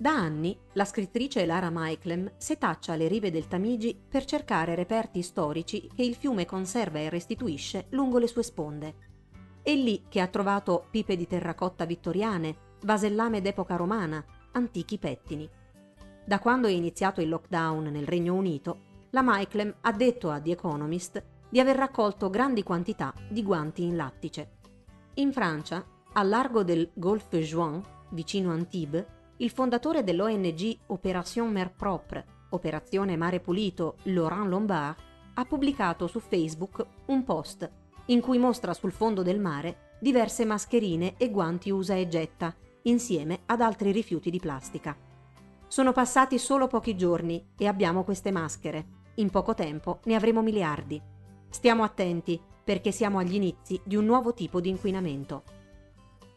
Da anni la scrittrice Lara Maiklem setaccia le rive del Tamigi per cercare reperti storici che il fiume conserva e restituisce lungo le sue sponde. È lì che ha trovato pipe di terracotta vittoriane, vasellame d'epoca romana, antichi pettini. Da quando è iniziato il lockdown nel Regno Unito, la Maiklem ha detto a The Economist di aver raccolto grandi quantità di guanti in lattice. In Francia, al largo del Golfe Juan, vicino Antibes, il fondatore dell'ONG Opération Mer Propre, Operazione Mare Pulito, Laurent Lombard, ha pubblicato su Facebook un post in cui mostra sul fondo del mare diverse mascherine e guanti usa e getta, insieme ad altri rifiuti di plastica. Sono passati solo pochi giorni e abbiamo queste maschere. In poco tempo ne avremo miliardi. Stiamo attenti perché siamo agli inizi di un nuovo tipo di inquinamento.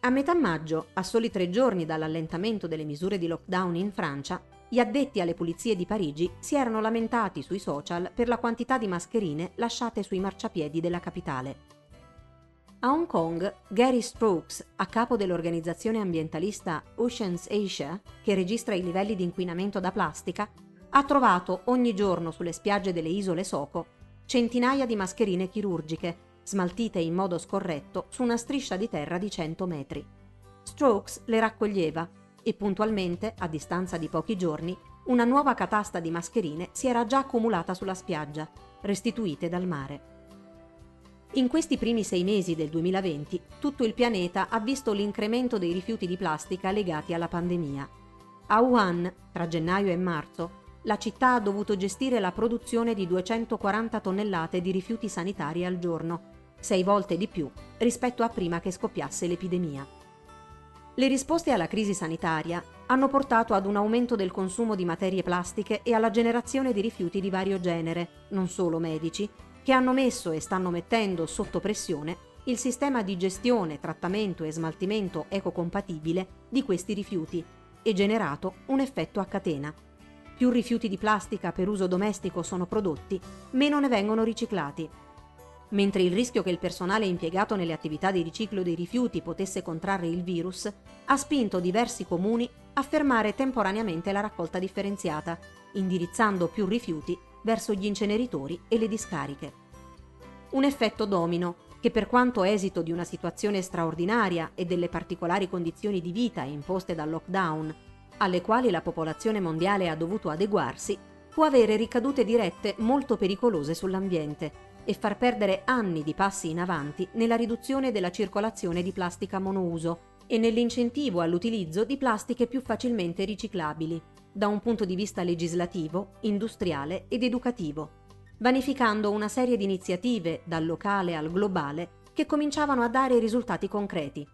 A metà maggio, a soli tre giorni dall'allentamento delle misure di lockdown in Francia, gli addetti alle pulizie di Parigi si erano lamentati sui social per la quantità di mascherine lasciate sui marciapiedi della capitale. A Hong Kong, Gary Strokes, a capo dell'organizzazione ambientalista Oceans Asia, che registra i livelli di inquinamento da plastica, ha trovato ogni giorno sulle spiagge delle isole Soco centinaia di mascherine chirurgiche, smaltite in modo scorretto su una striscia di terra di 100 metri. Strokes le raccoglieva e puntualmente, a distanza di pochi giorni, una nuova catasta di mascherine si era già accumulata sulla spiaggia, restituite dal mare. In questi primi sei mesi del 2020 tutto il pianeta ha visto l'incremento dei rifiuti di plastica legati alla pandemia. A Wuhan, tra gennaio e marzo, la città ha dovuto gestire la produzione di 240 tonnellate di rifiuti sanitari al giorno, sei volte di più rispetto a prima che scoppiasse l'epidemia. Le risposte alla crisi sanitaria hanno portato ad un aumento del consumo di materie plastiche e alla generazione di rifiuti di vario genere, non solo medici, che hanno messo e stanno mettendo sotto pressione il sistema di gestione, trattamento e smaltimento ecocompatibile di questi rifiuti e generato un effetto a catena più rifiuti di plastica per uso domestico sono prodotti, meno ne vengono riciclati. Mentre il rischio che il personale impiegato nelle attività di riciclo dei rifiuti potesse contrarre il virus ha spinto diversi comuni a fermare temporaneamente la raccolta differenziata, indirizzando più rifiuti verso gli inceneritori e le discariche. Un effetto domino che per quanto esito di una situazione straordinaria e delle particolari condizioni di vita imposte dal lockdown alle quali la popolazione mondiale ha dovuto adeguarsi, può avere ricadute dirette molto pericolose sull'ambiente e far perdere anni di passi in avanti nella riduzione della circolazione di plastica monouso e nell'incentivo all'utilizzo di plastiche più facilmente riciclabili, da un punto di vista legislativo, industriale ed educativo, vanificando una serie di iniziative, dal locale al globale, che cominciavano a dare risultati concreti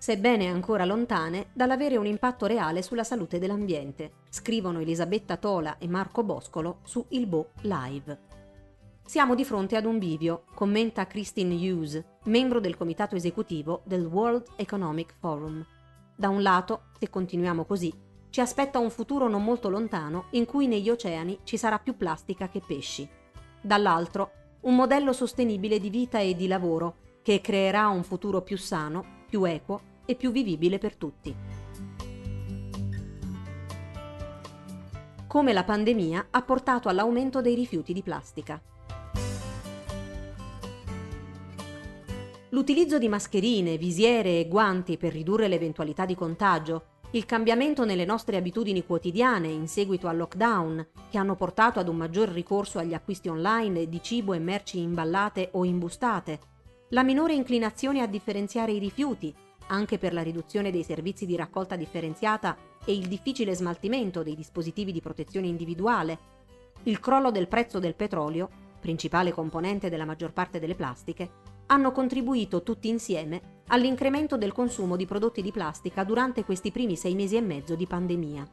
sebbene ancora lontane dall'avere un impatto reale sulla salute dell'ambiente, scrivono Elisabetta Tola e Marco Boscolo su Il Bo Live. Siamo di fronte ad un bivio, commenta Christine Hughes, membro del comitato esecutivo del World Economic Forum. Da un lato, se continuiamo così, ci aspetta un futuro non molto lontano in cui negli oceani ci sarà più plastica che pesci. Dall'altro, un modello sostenibile di vita e di lavoro che creerà un futuro più sano, più equo e più vivibile per tutti. Come la pandemia ha portato all'aumento dei rifiuti di plastica. L'utilizzo di mascherine, visiere e guanti per ridurre l'eventualità di contagio, il cambiamento nelle nostre abitudini quotidiane in seguito al lockdown, che hanno portato ad un maggior ricorso agli acquisti online di cibo e merci imballate o imbustate, la minore inclinazione a differenziare i rifiuti, anche per la riduzione dei servizi di raccolta differenziata e il difficile smaltimento dei dispositivi di protezione individuale, il crollo del prezzo del petrolio, principale componente della maggior parte delle plastiche, hanno contribuito tutti insieme all'incremento del consumo di prodotti di plastica durante questi primi sei mesi e mezzo di pandemia.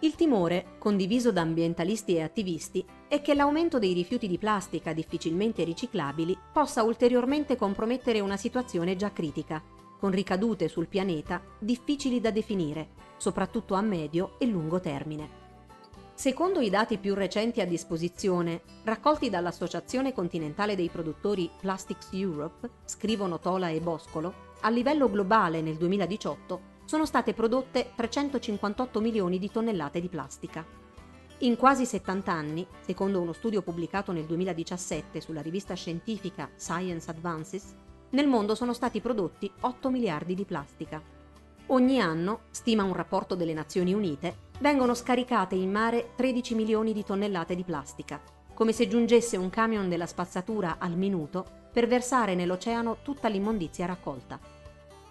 Il timore, condiviso da ambientalisti e attivisti, è che l'aumento dei rifiuti di plastica difficilmente riciclabili possa ulteriormente compromettere una situazione già critica, con ricadute sul pianeta difficili da definire, soprattutto a medio e lungo termine. Secondo i dati più recenti a disposizione, raccolti dall'Associazione continentale dei produttori Plastics Europe, scrivono Tola e Boscolo, a livello globale nel 2018 sono state prodotte 358 milioni di tonnellate di plastica. In quasi 70 anni, secondo uno studio pubblicato nel 2017 sulla rivista scientifica Science Advances, nel mondo sono stati prodotti 8 miliardi di plastica. Ogni anno, stima un rapporto delle Nazioni Unite, vengono scaricate in mare 13 milioni di tonnellate di plastica, come se giungesse un camion della spazzatura al minuto per versare nell'oceano tutta l'immondizia raccolta.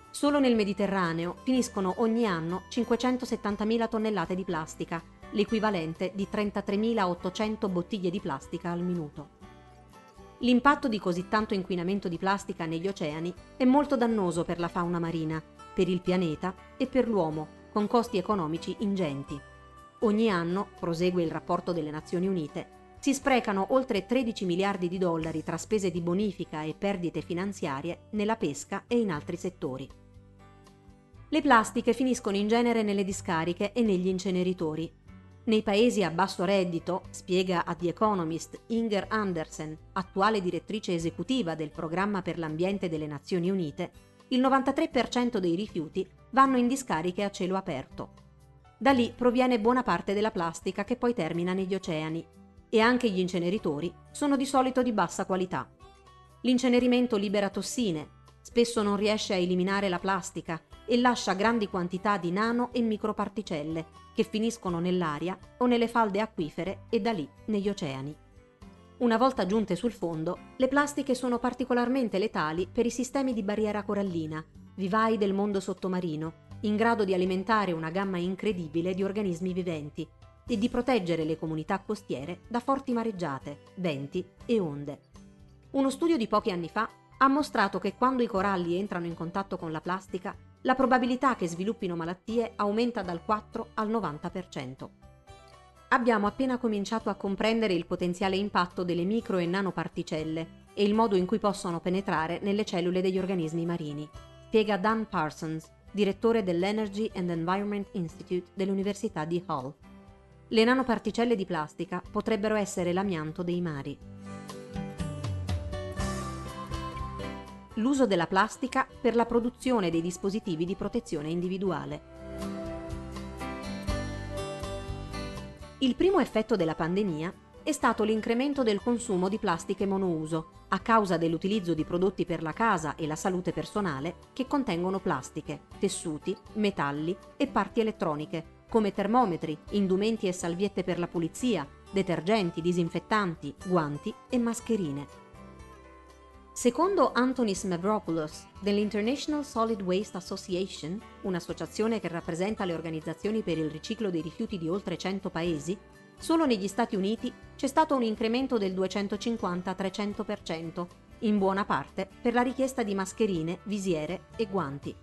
Solo nel Mediterraneo finiscono ogni anno 570.000 tonnellate di plastica, l'equivalente di 33.800 bottiglie di plastica al minuto. L'impatto di così tanto inquinamento di plastica negli oceani è molto dannoso per la fauna marina, per il pianeta e per l'uomo, con costi economici ingenti. Ogni anno, prosegue il rapporto delle Nazioni Unite, si sprecano oltre 13 miliardi di dollari tra spese di bonifica e perdite finanziarie nella pesca e in altri settori. Le plastiche finiscono in genere nelle discariche e negli inceneritori. Nei paesi a basso reddito, spiega a The Economist Inger Andersen, attuale direttrice esecutiva del Programma per l'Ambiente delle Nazioni Unite, il 93% dei rifiuti vanno in discariche a cielo aperto. Da lì proviene buona parte della plastica che poi termina negli oceani e anche gli inceneritori sono di solito di bassa qualità. L'incenerimento libera tossine, spesso non riesce a eliminare la plastica e lascia grandi quantità di nano e microparticelle che finiscono nell'aria o nelle falde acquifere e da lì negli oceani. Una volta giunte sul fondo, le plastiche sono particolarmente letali per i sistemi di barriera corallina, vivai del mondo sottomarino, in grado di alimentare una gamma incredibile di organismi viventi e di proteggere le comunità costiere da forti mareggiate, venti e onde. Uno studio di pochi anni fa ha mostrato che quando i coralli entrano in contatto con la plastica, la probabilità che sviluppino malattie aumenta dal 4 al 90%. Abbiamo appena cominciato a comprendere il potenziale impatto delle micro e nanoparticelle e il modo in cui possono penetrare nelle cellule degli organismi marini, spiega Dan Parsons, direttore dell'Energy and Environment Institute dell'Università di Hull. Le nanoparticelle di plastica potrebbero essere l'amianto dei mari. l'uso della plastica per la produzione dei dispositivi di protezione individuale. Il primo effetto della pandemia è stato l'incremento del consumo di plastiche monouso a causa dell'utilizzo di prodotti per la casa e la salute personale che contengono plastiche, tessuti, metalli e parti elettroniche, come termometri, indumenti e salviette per la pulizia, detergenti, disinfettanti, guanti e mascherine. Secondo Antonis Mavropoulos dell'International Solid Waste Association, un'associazione che rappresenta le organizzazioni per il riciclo dei rifiuti di oltre 100 paesi, solo negli Stati Uniti c'è stato un incremento del 250-300%, in buona parte per la richiesta di mascherine, visiere e guanti.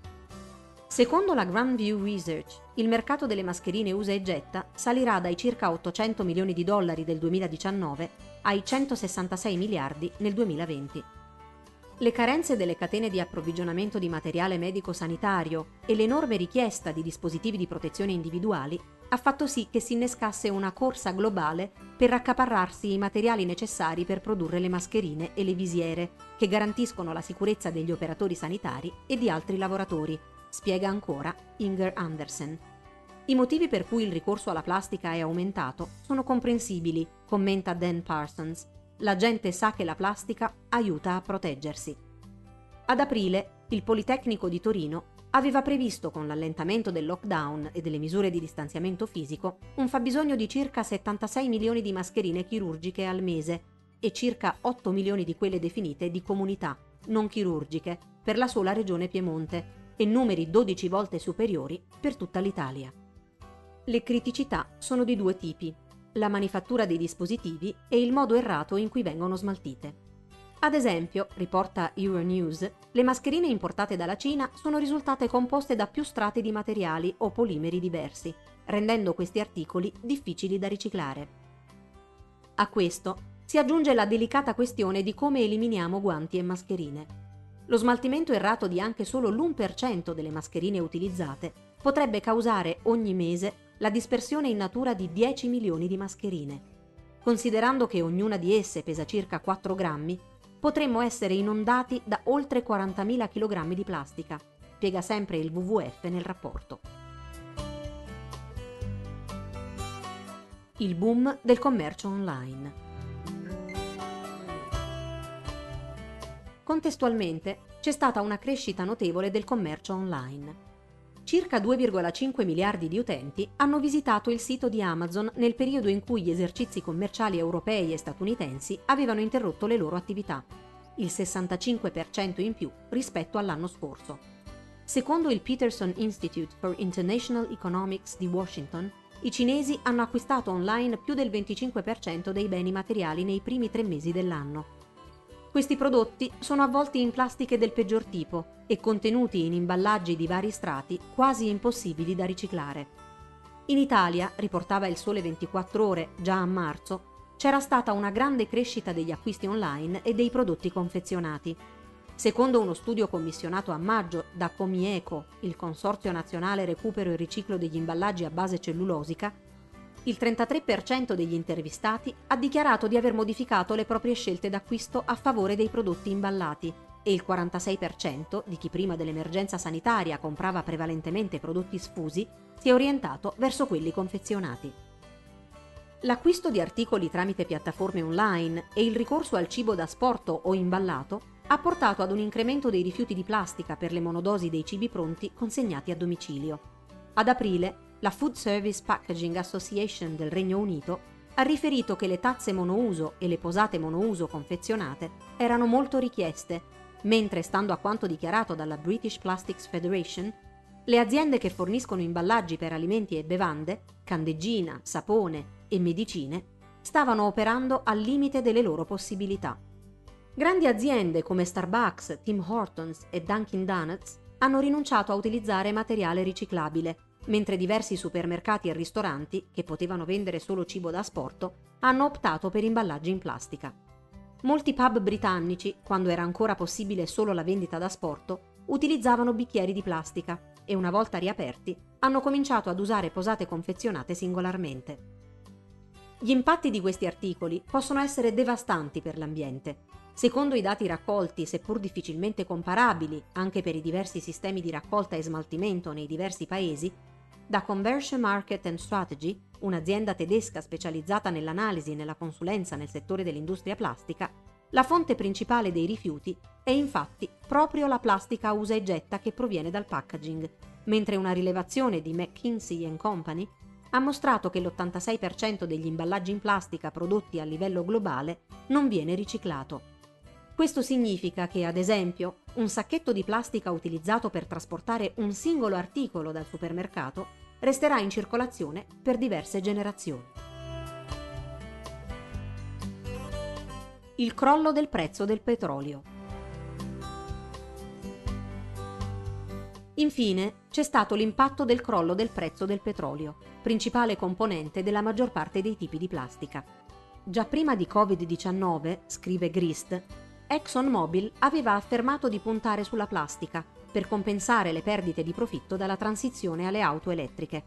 Secondo la Grandview Research, il mercato delle mascherine usa e getta salirà dai circa 800 milioni di dollari del 2019 ai 166 miliardi nel 2020. Le carenze delle catene di approvvigionamento di materiale medico-sanitario e l'enorme richiesta di dispositivi di protezione individuali ha fatto sì che si innescasse una corsa globale per accaparrarsi i materiali necessari per produrre le mascherine e le visiere, che garantiscono la sicurezza degli operatori sanitari e di altri lavoratori, spiega ancora Inger Andersen. I motivi per cui il ricorso alla plastica è aumentato sono comprensibili, commenta Dan Parsons, la gente sa che la plastica aiuta a proteggersi. Ad aprile, il Politecnico di Torino aveva previsto con l'allentamento del lockdown e delle misure di distanziamento fisico un fabbisogno di circa 76 milioni di mascherine chirurgiche al mese e circa 8 milioni di quelle definite di comunità, non chirurgiche, per la sola regione Piemonte e numeri 12 volte superiori per tutta l'Italia. Le criticità sono di due tipi la manifattura dei dispositivi e il modo errato in cui vengono smaltite. Ad esempio, riporta Euronews, le mascherine importate dalla Cina sono risultate composte da più strati di materiali o polimeri diversi, rendendo questi articoli difficili da riciclare. A questo si aggiunge la delicata questione di come eliminiamo guanti e mascherine. Lo smaltimento errato di anche solo l'1% delle mascherine utilizzate potrebbe causare ogni mese la dispersione in natura di 10 milioni di mascherine. Considerando che ognuna di esse pesa circa 4 grammi, potremmo essere inondati da oltre 40.000 kg di plastica, spiega sempre il WWF nel rapporto. Il boom del commercio online. Contestualmente c'è stata una crescita notevole del commercio online. Circa 2,5 miliardi di utenti hanno visitato il sito di Amazon nel periodo in cui gli esercizi commerciali europei e statunitensi avevano interrotto le loro attività, il 65% in più rispetto all'anno scorso. Secondo il Peterson Institute for International Economics di Washington, i cinesi hanno acquistato online più del 25% dei beni materiali nei primi tre mesi dell'anno questi prodotti sono avvolti in plastiche del peggior tipo e contenuti in imballaggi di vari strati quasi impossibili da riciclare. In Italia, riportava il Sole 24 ore già a marzo, c'era stata una grande crescita degli acquisti online e dei prodotti confezionati. Secondo uno studio commissionato a maggio da Comieco, il Consorzio Nazionale Recupero e Riciclo degli Imballaggi a base cellulosica, il 33% degli intervistati ha dichiarato di aver modificato le proprie scelte d'acquisto a favore dei prodotti imballati e il 46% di chi prima dell'emergenza sanitaria comprava prevalentemente prodotti sfusi si è orientato verso quelli confezionati. L'acquisto di articoli tramite piattaforme online e il ricorso al cibo da sporto o imballato ha portato ad un incremento dei rifiuti di plastica per le monodosi dei cibi pronti consegnati a domicilio. Ad aprile la Food Service Packaging Association del Regno Unito ha riferito che le tazze monouso e le posate monouso confezionate erano molto richieste, mentre, stando a quanto dichiarato dalla British Plastics Federation, le aziende che forniscono imballaggi per alimenti e bevande, candeggina, sapone e medicine, stavano operando al limite delle loro possibilità. Grandi aziende come Starbucks, Tim Hortons e Dunkin' Donuts hanno rinunciato a utilizzare materiale riciclabile mentre diversi supermercati e ristoranti, che potevano vendere solo cibo da asporto, hanno optato per imballaggi in plastica. Molti pub britannici, quando era ancora possibile solo la vendita da asporto, utilizzavano bicchieri di plastica e una volta riaperti hanno cominciato ad usare posate confezionate singolarmente. Gli impatti di questi articoli possono essere devastanti per l'ambiente. Secondo i dati raccolti, seppur difficilmente comparabili anche per i diversi sistemi di raccolta e smaltimento nei diversi paesi, da Conversion Market and Strategy, un'azienda tedesca specializzata nell'analisi e nella consulenza nel settore dell'industria plastica, la fonte principale dei rifiuti è infatti proprio la plastica usa e getta che proviene dal packaging, mentre una rilevazione di McKinsey Company ha mostrato che l'86% degli imballaggi in plastica prodotti a livello globale non viene riciclato. Questo significa che, ad esempio, un sacchetto di plastica utilizzato per trasportare un singolo articolo dal supermercato resterà in circolazione per diverse generazioni. Il crollo del prezzo del petrolio. Infine, c'è stato l'impatto del crollo del prezzo del petrolio, principale componente della maggior parte dei tipi di plastica. Già prima di Covid-19, scrive Grist, ExxonMobil aveva affermato di puntare sulla plastica per compensare le perdite di profitto dalla transizione alle auto elettriche.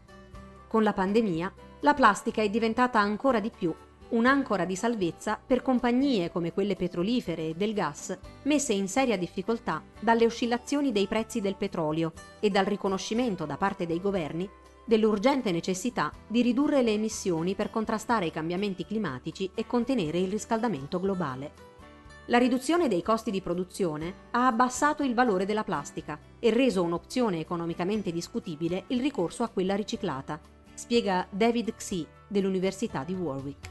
Con la pandemia, la plastica è diventata ancora di più un'ancora di salvezza per compagnie come quelle petrolifere e del gas, messe in seria difficoltà dalle oscillazioni dei prezzi del petrolio e dal riconoscimento da parte dei governi dell'urgente necessità di ridurre le emissioni per contrastare i cambiamenti climatici e contenere il riscaldamento globale. La riduzione dei costi di produzione ha abbassato il valore della plastica e reso un'opzione economicamente discutibile il ricorso a quella riciclata, spiega David Xi dell'Università di Warwick.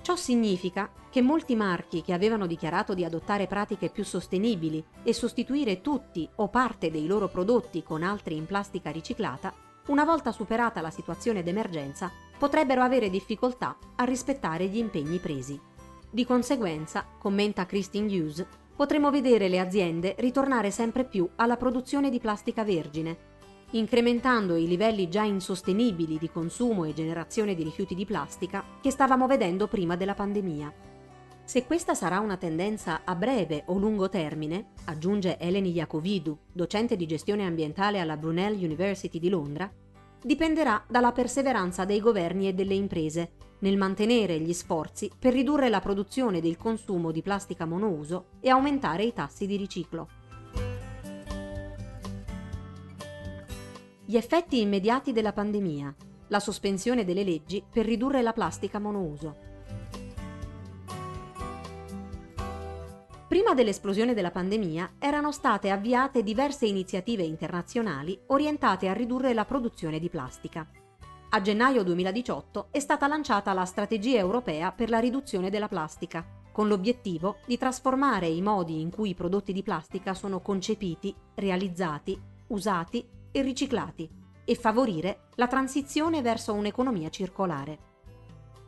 Ciò significa che molti marchi che avevano dichiarato di adottare pratiche più sostenibili e sostituire tutti o parte dei loro prodotti con altri in plastica riciclata, una volta superata la situazione d'emergenza, potrebbero avere difficoltà a rispettare gli impegni presi. Di conseguenza, commenta Christine Hughes, potremo vedere le aziende ritornare sempre più alla produzione di plastica vergine, incrementando i livelli già insostenibili di consumo e generazione di rifiuti di plastica che stavamo vedendo prima della pandemia. Se questa sarà una tendenza a breve o lungo termine, aggiunge Eleni Iacovidu, docente di gestione ambientale alla Brunel University di Londra, dipenderà dalla perseveranza dei governi e delle imprese nel mantenere gli sforzi per ridurre la produzione del consumo di plastica monouso e aumentare i tassi di riciclo. Gli effetti immediati della pandemia, la sospensione delle leggi per ridurre la plastica monouso. Prima dell'esplosione della pandemia erano state avviate diverse iniziative internazionali orientate a ridurre la produzione di plastica. A gennaio 2018 è stata lanciata la Strategia europea per la riduzione della plastica, con l'obiettivo di trasformare i modi in cui i prodotti di plastica sono concepiti, realizzati, usati e riciclati e favorire la transizione verso un'economia circolare.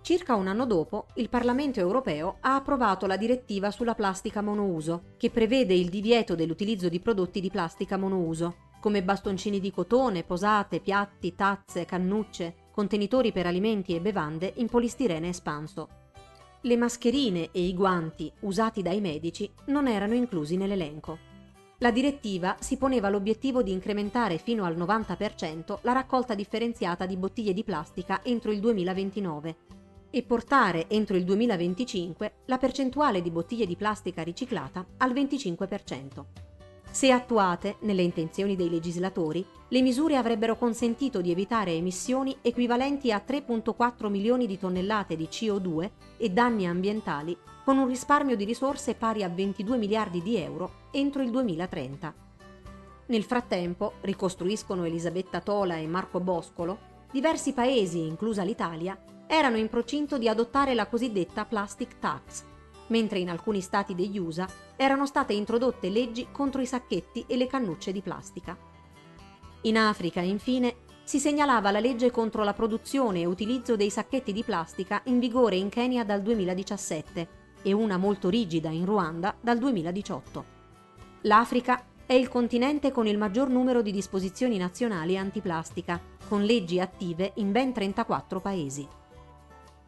Circa un anno dopo, il Parlamento europeo ha approvato la direttiva sulla plastica monouso, che prevede il divieto dell'utilizzo di prodotti di plastica monouso, come bastoncini di cotone, posate, piatti, tazze, cannucce, contenitori per alimenti e bevande in polistirene espanso. Le mascherine e i guanti usati dai medici non erano inclusi nell'elenco. La direttiva si poneva l'obiettivo di incrementare fino al 90% la raccolta differenziata di bottiglie di plastica entro il 2029 e portare entro il 2025 la percentuale di bottiglie di plastica riciclata al 25%. Se attuate nelle intenzioni dei legislatori, le misure avrebbero consentito di evitare emissioni equivalenti a 3.4 milioni di tonnellate di CO2 e danni ambientali con un risparmio di risorse pari a 22 miliardi di euro entro il 2030. Nel frattempo, ricostruiscono Elisabetta Tola e Marco Boscolo, diversi paesi, inclusa l'Italia, erano in procinto di adottare la cosiddetta plastic tax, mentre in alcuni stati degli USA erano state introdotte leggi contro i sacchetti e le cannucce di plastica. In Africa, infine, si segnalava la legge contro la produzione e utilizzo dei sacchetti di plastica in vigore in Kenya dal 2017 e una molto rigida in Ruanda dal 2018. L'Africa è il continente con il maggior numero di disposizioni nazionali antiplastica, con leggi attive in ben 34 paesi.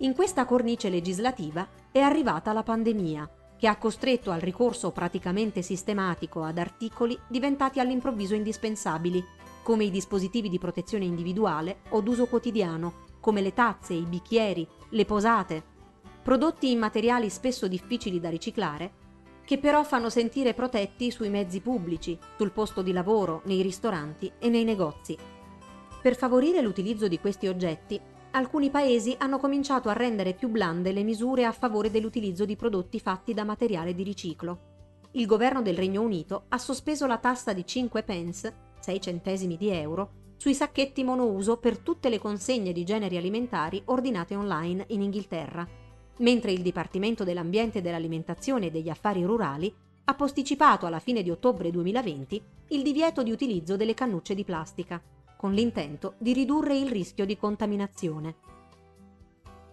In questa cornice legislativa è arrivata la pandemia, che ha costretto al ricorso praticamente sistematico ad articoli diventati all'improvviso indispensabili, come i dispositivi di protezione individuale o d'uso quotidiano, come le tazze, i bicchieri, le posate, prodotti in materiali spesso difficili da riciclare, che però fanno sentire protetti sui mezzi pubblici, sul posto di lavoro, nei ristoranti e nei negozi. Per favorire l'utilizzo di questi oggetti alcuni paesi hanno cominciato a rendere più blande le misure a favore dell'utilizzo di prodotti fatti da materiale di riciclo. Il governo del Regno Unito ha sospeso la tassa di 5 pence, 6 centesimi di euro, sui sacchetti monouso per tutte le consegne di generi alimentari ordinate online in Inghilterra, mentre il Dipartimento dell'Ambiente e dell'Alimentazione e degli Affari Rurali ha posticipato alla fine di ottobre 2020 il divieto di utilizzo delle cannucce di plastica, con l'intento di ridurre il rischio di contaminazione.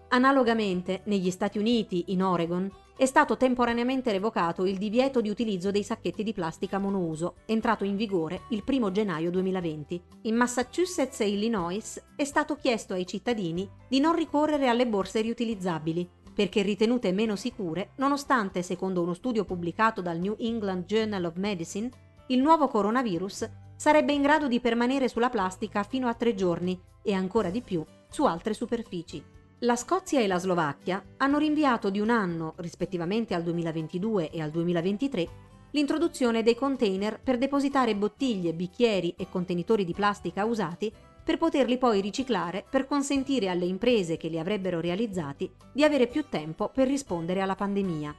Analogamente, negli Stati Uniti, in Oregon, è stato temporaneamente revocato il divieto di utilizzo dei sacchetti di plastica monouso, entrato in vigore il 1 gennaio 2020. In Massachusetts e Illinois è stato chiesto ai cittadini di non ricorrere alle borse riutilizzabili, perché ritenute meno sicure, nonostante, secondo uno studio pubblicato dal New England Journal of Medicine, il nuovo coronavirus sarebbe in grado di permanere sulla plastica fino a tre giorni e ancora di più su altre superfici. La Scozia e la Slovacchia hanno rinviato di un anno, rispettivamente al 2022 e al 2023, l'introduzione dei container per depositare bottiglie, bicchieri e contenitori di plastica usati per poterli poi riciclare per consentire alle imprese che li avrebbero realizzati di avere più tempo per rispondere alla pandemia.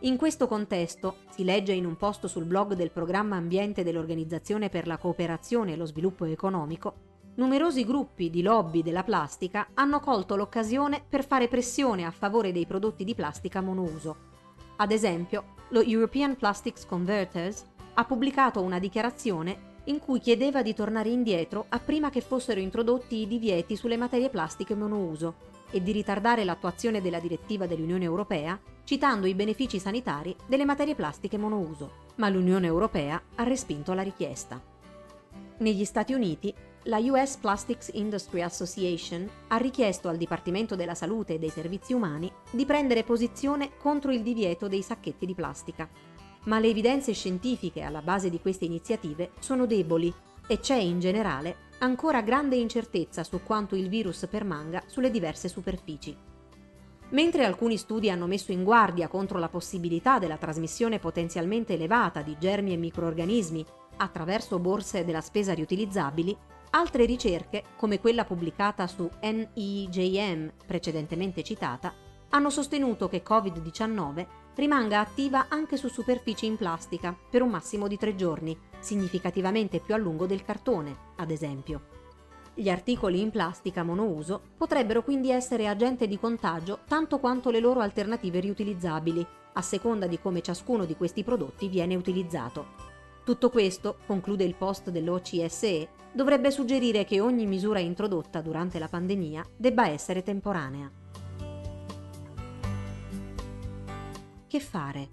In questo contesto, si legge in un post sul blog del programma ambiente dell'Organizzazione per la cooperazione e lo sviluppo economico, numerosi gruppi di lobby della plastica hanno colto l'occasione per fare pressione a favore dei prodotti di plastica monouso. Ad esempio, lo European Plastics Converters ha pubblicato una dichiarazione in cui chiedeva di tornare indietro a prima che fossero introdotti i divieti sulle materie plastiche monouso e di ritardare l'attuazione della direttiva dell'Unione Europea, citando i benefici sanitari delle materie plastiche monouso, ma l'Unione Europea ha respinto la richiesta. Negli Stati Uniti, la US Plastics Industry Association ha richiesto al Dipartimento della Salute e dei Servizi Umani di prendere posizione contro il divieto dei sacchetti di plastica. Ma le evidenze scientifiche alla base di queste iniziative sono deboli e c'è in generale ancora grande incertezza su quanto il virus permanga sulle diverse superfici. Mentre alcuni studi hanno messo in guardia contro la possibilità della trasmissione potenzialmente elevata di germi e microorganismi attraverso borse della spesa riutilizzabili, Altre ricerche, come quella pubblicata su NEJM precedentemente citata, hanno sostenuto che Covid-19 rimanga attiva anche su superfici in plastica per un massimo di tre giorni, significativamente più a lungo del cartone, ad esempio. Gli articoli in plastica monouso potrebbero quindi essere agente di contagio tanto quanto le loro alternative riutilizzabili, a seconda di come ciascuno di questi prodotti viene utilizzato. Tutto questo, conclude il post dell'OCSE, dovrebbe suggerire che ogni misura introdotta durante la pandemia debba essere temporanea. Che fare?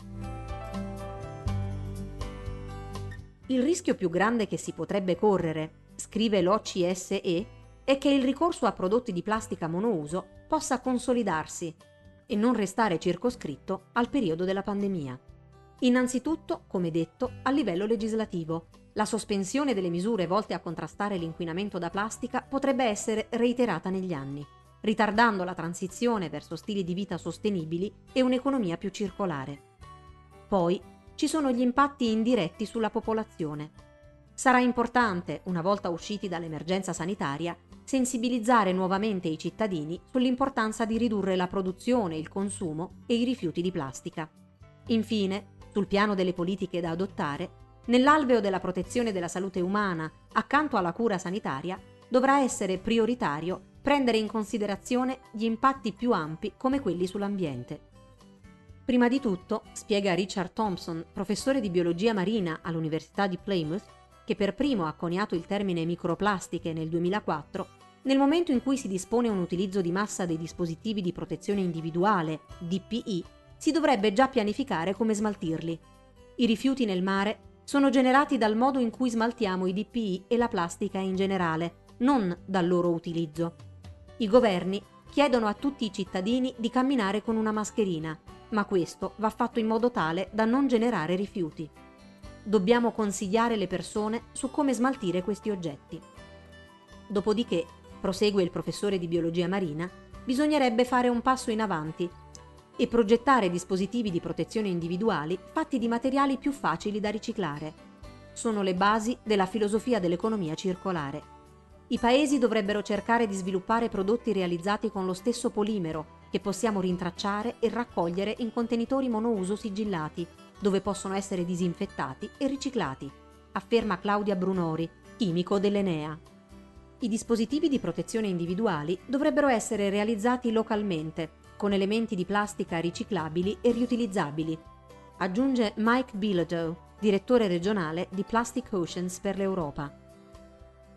Il rischio più grande che si potrebbe correre scrive l'OCSE, è che il ricorso a prodotti di plastica monouso possa consolidarsi e non restare circoscritto al periodo della pandemia. Innanzitutto, come detto, a livello legislativo, la sospensione delle misure volte a contrastare l'inquinamento da plastica potrebbe essere reiterata negli anni, ritardando la transizione verso stili di vita sostenibili e un'economia più circolare. Poi ci sono gli impatti indiretti sulla popolazione. Sarà importante, una volta usciti dall'emergenza sanitaria, sensibilizzare nuovamente i cittadini sull'importanza di ridurre la produzione, il consumo e i rifiuti di plastica. Infine, sul piano delle politiche da adottare, nell'alveo della protezione della salute umana, accanto alla cura sanitaria, dovrà essere prioritario prendere in considerazione gli impatti più ampi come quelli sull'ambiente. Prima di tutto, spiega Richard Thompson, professore di biologia marina all'Università di Plymouth, che per primo ha coniato il termine microplastiche nel 2004, nel momento in cui si dispone un utilizzo di massa dei dispositivi di protezione individuale, DPI, si dovrebbe già pianificare come smaltirli. I rifiuti nel mare sono generati dal modo in cui smaltiamo i DPI e la plastica in generale, non dal loro utilizzo. I governi chiedono a tutti i cittadini di camminare con una mascherina, ma questo va fatto in modo tale da non generare rifiuti dobbiamo consigliare le persone su come smaltire questi oggetti. Dopodiché, prosegue il professore di biologia marina, bisognerebbe fare un passo in avanti e progettare dispositivi di protezione individuali fatti di materiali più facili da riciclare. Sono le basi della filosofia dell'economia circolare. I paesi dovrebbero cercare di sviluppare prodotti realizzati con lo stesso polimero che possiamo rintracciare e raccogliere in contenitori monouso sigillati dove possono essere disinfettati e riciclati, afferma Claudia Brunori, chimico dell'Enea. I dispositivi di protezione individuali dovrebbero essere realizzati localmente, con elementi di plastica riciclabili e riutilizzabili, aggiunge Mike Bilodeau, direttore regionale di Plastic Oceans per l'Europa.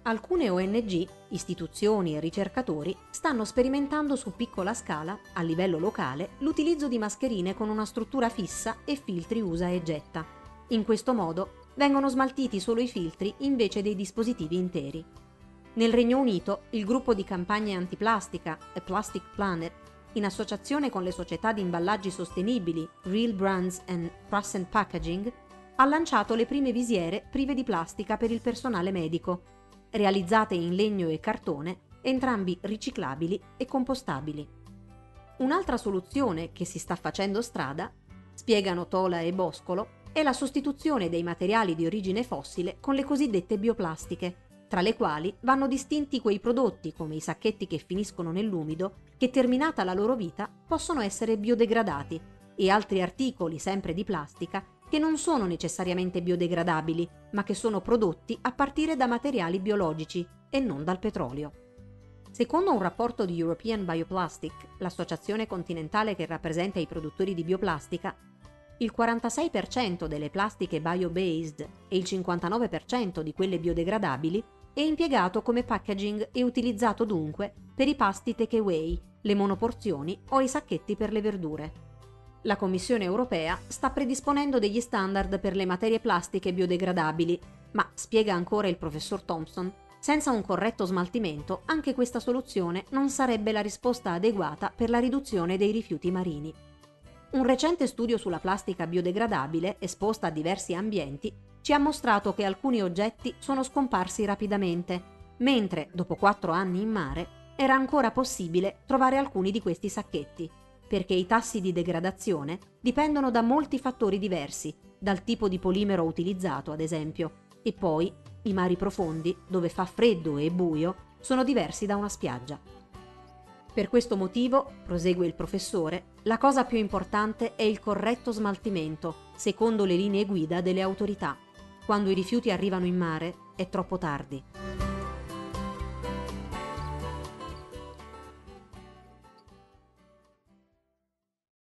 Alcune ONG, istituzioni e ricercatori stanno sperimentando su piccola scala, a livello locale, l'utilizzo di mascherine con una struttura fissa e filtri usa e getta. In questo modo vengono smaltiti solo i filtri invece dei dispositivi interi. Nel Regno Unito, il gruppo di campagne antiplastica A Plastic Planet, in associazione con le società di imballaggi sostenibili Real Brands and Trust Packaging, ha lanciato le prime visiere prive di plastica per il personale medico realizzate in legno e cartone, entrambi riciclabili e compostabili. Un'altra soluzione che si sta facendo strada, spiegano Tola e Boscolo, è la sostituzione dei materiali di origine fossile con le cosiddette bioplastiche, tra le quali vanno distinti quei prodotti, come i sacchetti che finiscono nell'umido, che terminata la loro vita possono essere biodegradati, e altri articoli sempre di plastica che non sono necessariamente biodegradabili, ma che sono prodotti a partire da materiali biologici e non dal petrolio. Secondo un rapporto di European Bioplastic, l'associazione continentale che rappresenta i produttori di bioplastica, il 46% delle plastiche bio-based e il 59% di quelle biodegradabili è impiegato come packaging e utilizzato dunque per i pasti takeaway, le monoporzioni o i sacchetti per le verdure la Commissione europea sta predisponendo degli standard per le materie plastiche biodegradabili, ma, spiega ancora il professor Thompson, senza un corretto smaltimento anche questa soluzione non sarebbe la risposta adeguata per la riduzione dei rifiuti marini. Un recente studio sulla plastica biodegradabile, esposta a diversi ambienti, ci ha mostrato che alcuni oggetti sono scomparsi rapidamente, mentre, dopo quattro anni in mare, era ancora possibile trovare alcuni di questi sacchetti perché i tassi di degradazione dipendono da molti fattori diversi, dal tipo di polimero utilizzato ad esempio, e poi i mari profondi, dove fa freddo e buio, sono diversi da una spiaggia. Per questo motivo, prosegue il professore, la cosa più importante è il corretto smaltimento, secondo le linee guida delle autorità. Quando i rifiuti arrivano in mare è troppo tardi.